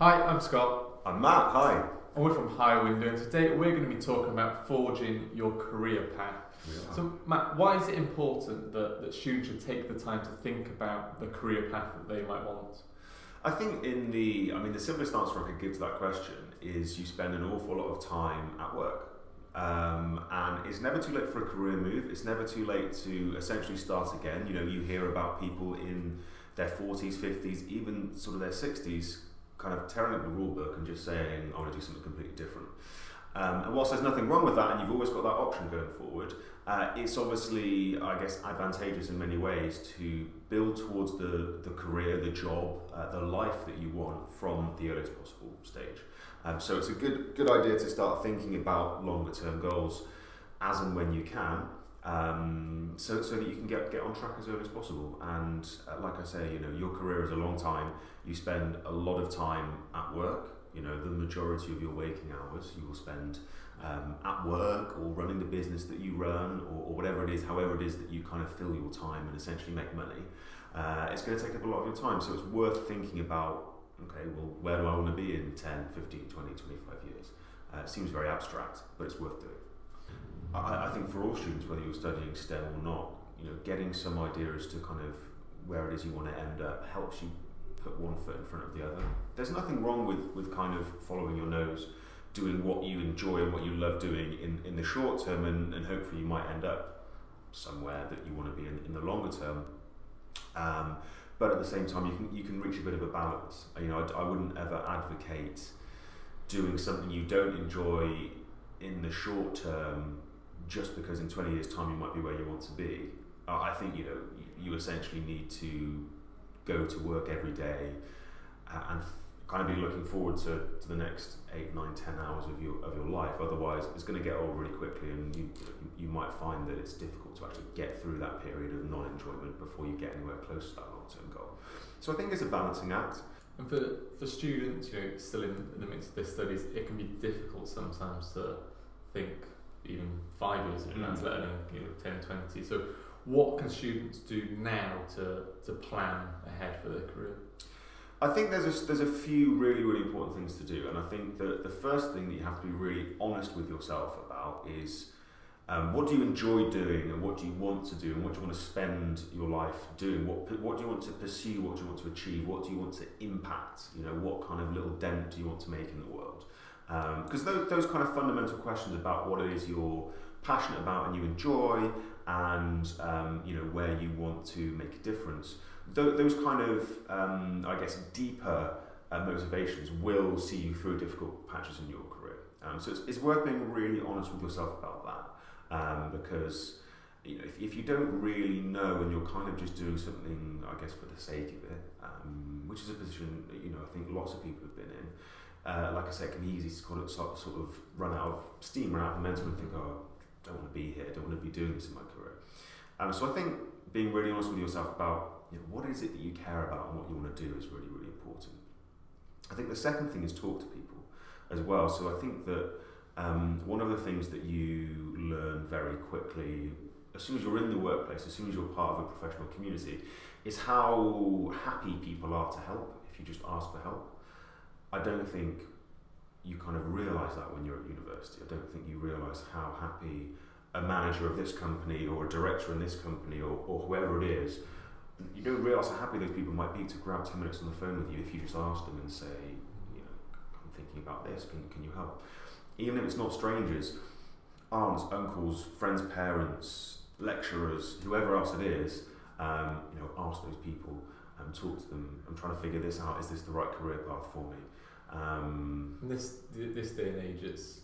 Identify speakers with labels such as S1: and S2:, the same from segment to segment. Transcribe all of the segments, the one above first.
S1: Hi, I'm Scott.
S2: I'm Matt, hi.
S1: And we're from High Window, and today we're going to be talking about forging your career path. So, Matt, why is it important that, that students should take the time to think about the career path that they might want?
S2: I think in the, I mean, the simplest answer I could give to that question is you spend an awful lot of time at work. Um, and it's never too late for a career move. It's never too late to essentially start again. You know, you hear about people in their 40s, 50s, even sort of their 60s, kind of tearing up the rule book and just saying, I want to do something completely different. Um, and whilst there's nothing wrong with that, and you've always got that option going forward, uh, it's obviously, I guess, advantageous in many ways to build towards the, the career, the job, uh, the life that you want from the earliest possible stage. Um, so it's a good good idea to start thinking about longer term goals as and when you can, um, so, so that you can get, get on track as early as possible. And uh, like I say, you know, your career is a long time. You spend a lot of time at work. You know, the majority of your waking hours you will spend um, at work or running the business that you run or, or whatever it is, however it is that you kind of fill your time and essentially make money. Uh, it's going to take up a lot of your time. So it's worth thinking about okay, well, where do I want to be in 10, 15, 20, 25 years? Uh, it seems very abstract, but it's worth doing. I, I think for all students, whether you're studying STEM or not, you know, getting some idea as to kind of where it is you want to end up helps you put one foot in front of the other. There's nothing wrong with, with kind of following your nose, doing what you enjoy and what you love doing in, in the short term, and, and hopefully you might end up somewhere that you want to be in, in the longer term. Um, but at the same time, you can you can reach a bit of a balance. You know, I, I wouldn't ever advocate doing something you don't enjoy in the short term just because in 20 years time you might be where you want to be i think you know you essentially need to go to work every day uh, and kind of be looking forward to, to the next eight, nine, ten hours of your of your life. Otherwise, it's going to get old really quickly, and you you might find that it's difficult to actually get through that period of non-enjoyment before you get anywhere close to that long-term goal. So I think it's a balancing act.
S1: And for, for students, you know, still in the midst of their studies, it can be difficult sometimes to think even five years in advance, mm. let alone you know, 10, 20. So what can students do now to, to plan ahead for their career?
S2: I think there's a, there's a few really, really important things to do. And I think that the first thing that you have to be really honest with yourself about is um, what do you enjoy doing and what do you want to do and what do you want to spend your life doing? What, what do you want to pursue? What do you want to achieve? What do you want to impact? You know, what kind of little dent do you want to make in the world? Because um, those, those kind of fundamental questions about what it is you're passionate about and you enjoy and um, you know where you want to make a difference th- those kind of um, I guess deeper uh, motivations will see you through difficult patches in your career. Um, so it's, it's worth being really honest with yourself about that um, because you know if, if you don't really know and you're kind of just doing something I guess for the sake of it um, which is a position you know I think lots of people have been in uh, like I said, it can be easy to sort of, sort of run out of steam, run out of momentum, and think, oh, I don't want to be here, I don't want to be doing this in my career. Um, so I think being really honest with yourself about you know, what is it that you care about and what you want to do is really, really important. I think the second thing is talk to people as well. So I think that um, one of the things that you learn very quickly, as soon as you're in the workplace, as soon as you're part of a professional community, is how happy people are to help if you just ask for help. I don't think you kind of realise that when you're at university. I don't think you realise how happy a manager of this company or a director in this company or, or whoever it is, you don't realise how happy those people might be to grab 10 minutes on the phone with you if you just ask them and say, you know, I'm thinking about this, can, can you help? Even if it's not strangers, aunts, uncles, friends, parents, lecturers, whoever else it is, um, you know, ask those people and talk to them. I'm trying to figure this out. Is this the right career path for me?
S1: Um, this this day and age, it's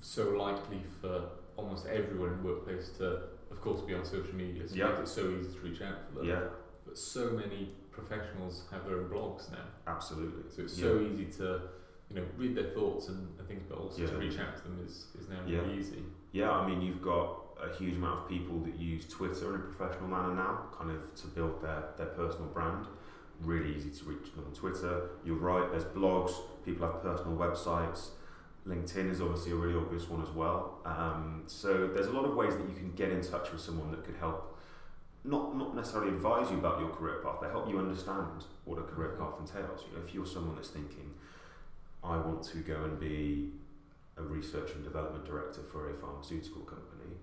S1: so likely for almost everyone in the workplace to, of course, be on social media. So yeah. it's so easy to reach out for them.
S2: Yeah.
S1: But so many professionals have their own blogs now.
S2: Absolutely.
S1: So it's so easy to, you know, read their thoughts and, and things, but also yeah. to reach out to them is, is now yeah. really easy.
S2: Yeah, I mean, you've got a huge amount of people that use Twitter in a professional manner now, kind of to build their, their personal brand really easy to reach them on Twitter. You're right, there's blogs, people have personal websites. LinkedIn is obviously a really obvious one as well. Um, so there's a lot of ways that you can get in touch with someone that could help not not necessarily advise you about your career path. They help you understand what a career path entails. You know, if you're someone that's thinking, I want to go and be a research and development director for a pharmaceutical company,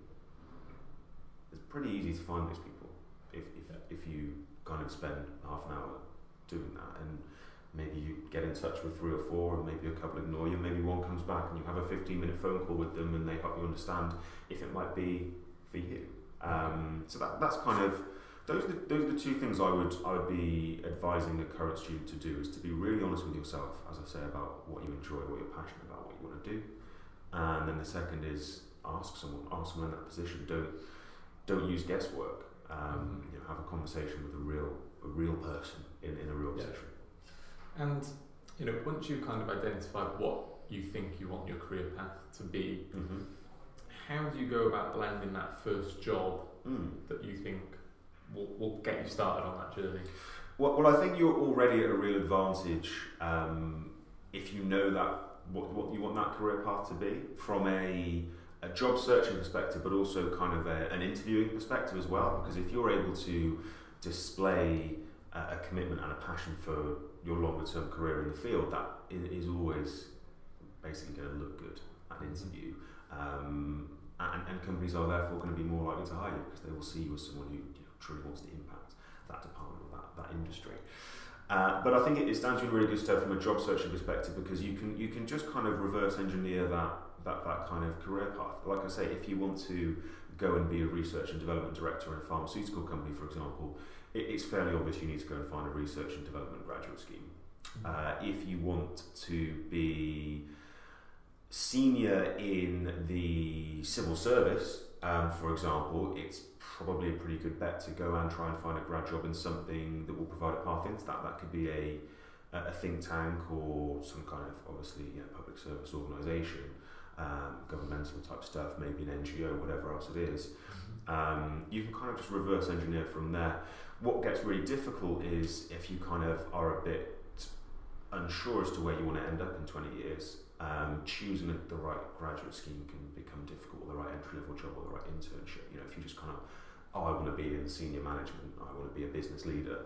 S2: it's pretty easy to find those people if if, if you kind of spend half an hour doing that and maybe you get in touch with three or four and maybe a couple ignore you maybe one comes back and you have a 15 minute phone call with them and they help you understand if it might be for you. Um, so that, that's kind of those are, the, those are the two things I would I would be advising a current student to do is to be really honest with yourself as I say about what you enjoy what you're passionate about what you want to do. And then the second is ask someone ask someone in that position. Don't don't use guesswork um, you know, have a conversation with a real a real person in, in a real
S1: Yeah.
S2: position
S1: And you know, once you've kind of identified what you think you want your career path to be,
S2: mm-hmm.
S1: how do you go about landing that first job
S2: mm.
S1: that you think will, will get you started on that journey?
S2: Well, well, I think you're already at a real advantage um, if you know that what, what you want that career path to be from a, a job searching perspective, but also kind of a, an interviewing perspective as well. Because if you're able to display a, a commitment and a passion for your longer term career in the field, that is always basically going to look good at an interview. Um, and, and companies are therefore going to be more likely to hire you because they will see you as someone who you know, truly wants to impact that department or that, that industry. Uh, but I think it, it stands you in really good stead from a job searching perspective because you can you can just kind of reverse engineer that that, that kind of career path. Like I say, if you want to go and be a research and development director in a pharmaceutical company, for example, it, it's fairly obvious you need to go and find a research and development graduate scheme. Uh, if you want to be senior in the civil service, um, for example, it's probably a pretty good bet to go and try and find a grad job in something that will provide a path into that. That could be a, a think tank or some kind of obviously you know, public service organisation, um, governmental type stuff, maybe an NGO, whatever else it is. Um, you can kind of just reverse engineer from there. What gets really difficult is if you kind of are a bit unsure as to where you want to end up in 20 years, um, choosing the, the right graduate scheme can become difficult, or the right entry level job, or the right internship. You know, if you just kind of, oh, I want to be in senior management, I want to be a business leader,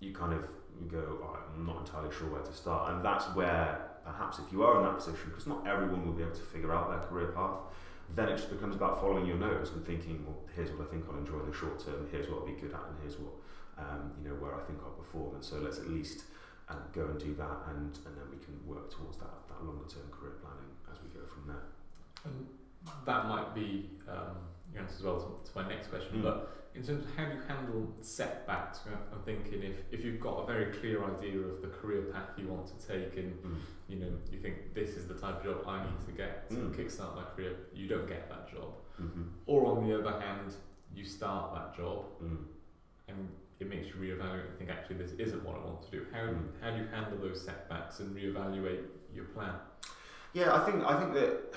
S2: you kind of you go, oh, I'm not entirely sure where to start. And that's where perhaps if you are in that position, because not everyone will be able to figure out their career path, then it just becomes about following your nose and thinking, well, here's what I think I'll enjoy in the short term, here's what I'll be good at, and here's what, um, you know, where I think I'll perform. And so let's at least um, go and do that, and, and then we can work towards that, that longer term career planning as we go from there.
S1: And that might be um, your answer as well to, to my next question.
S2: Mm.
S1: But in terms of how do you handle setbacks, I'm thinking if, if you've got a very clear idea of the career path you want to take and
S2: Mm.
S1: you know you think this is the type of job I need to get to
S2: Mm.
S1: kickstart my career, you don't get that job.
S2: Mm-hmm.
S1: Or on the other hand, you start that job
S2: Mm.
S1: and it makes you reevaluate and think actually this isn't what I want to do. How
S2: Mm.
S1: how do you handle those setbacks and reevaluate your plan?
S2: Yeah, I think I think that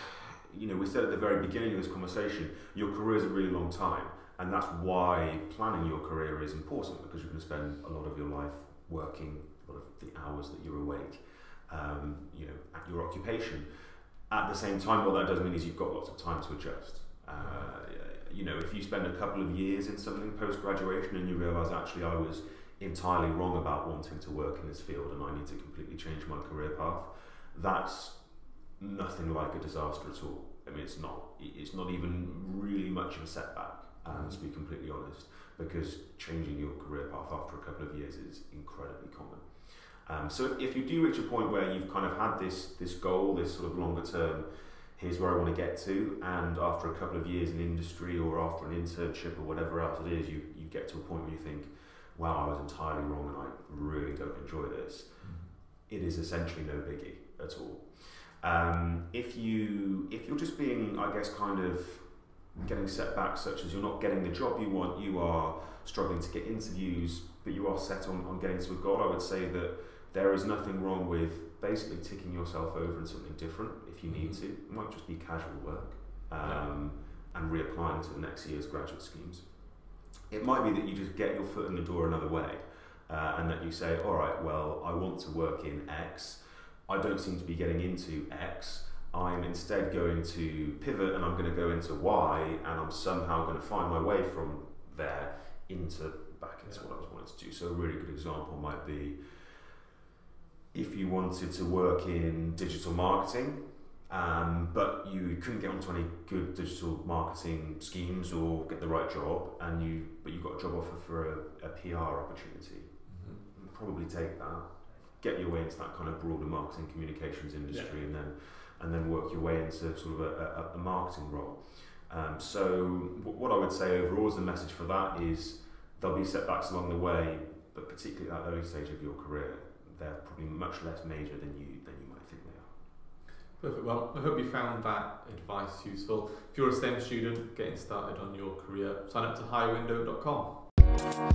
S2: you know we said at the very beginning of this conversation, your career is a really long time, and that's why planning your career is important because you're going to spend a lot of your life working, a lot of the hours that you're awake, um, you know, at your occupation. At the same time, what that does mean is you've got lots of time to adjust. Uh, you know, if you spend a couple of years in something post graduation and you realise actually I was entirely wrong about wanting to work in this field and I need to completely change my career path, that's nothing like a disaster at all. I mean, it's not. It's not even really much of a setback, um, to be completely honest, because changing your career path after a couple of years is incredibly common. Um, so if, if you do reach a point where you've kind of had this this goal, this sort of longer term, here's where I want to get to, and after a couple of years in industry or after an internship or whatever else it is, you you get to a point where you think, wow, I was entirely wrong and I really don't enjoy this it is essentially no biggie at all. Um, if you if you're just being, I guess, kind of getting setbacks such as you're not getting the job you want, you are struggling to get interviews, but you are set on, on getting to a goal, I would say that there is nothing wrong with basically ticking yourself over in something different if you need to. It might just be casual work um, and reapplying to the next year's graduate schemes. It might be that you just get your foot in the door another way uh, and that you say, all right, well, I want to work in X. I don't seem to be getting into X. I'm instead going to pivot and I'm going to go into Y, and I'm somehow going to find my way from there into back into
S1: Yeah.
S2: what I was wanting to do. So a really good example might be if you wanted to work in digital marketing, um, but you couldn't get onto any good digital marketing schemes or get the right job, and you but you got a job offer for a, a PR opportunity,
S1: Mhm.
S2: probably take that, get your way into that kind of broader marketing communications industry, and then and then work your way into sort of a, a, a marketing role. Um, so w- what I would say overall as the message for that is there'll be setbacks along the way, but particularly at that early stage of your career, they're probably much less major than you than you might think they are.
S1: Perfect. Well, I hope you found that advice useful. If you're a STEM student getting started on your career, sign up to highwindow.com. We'll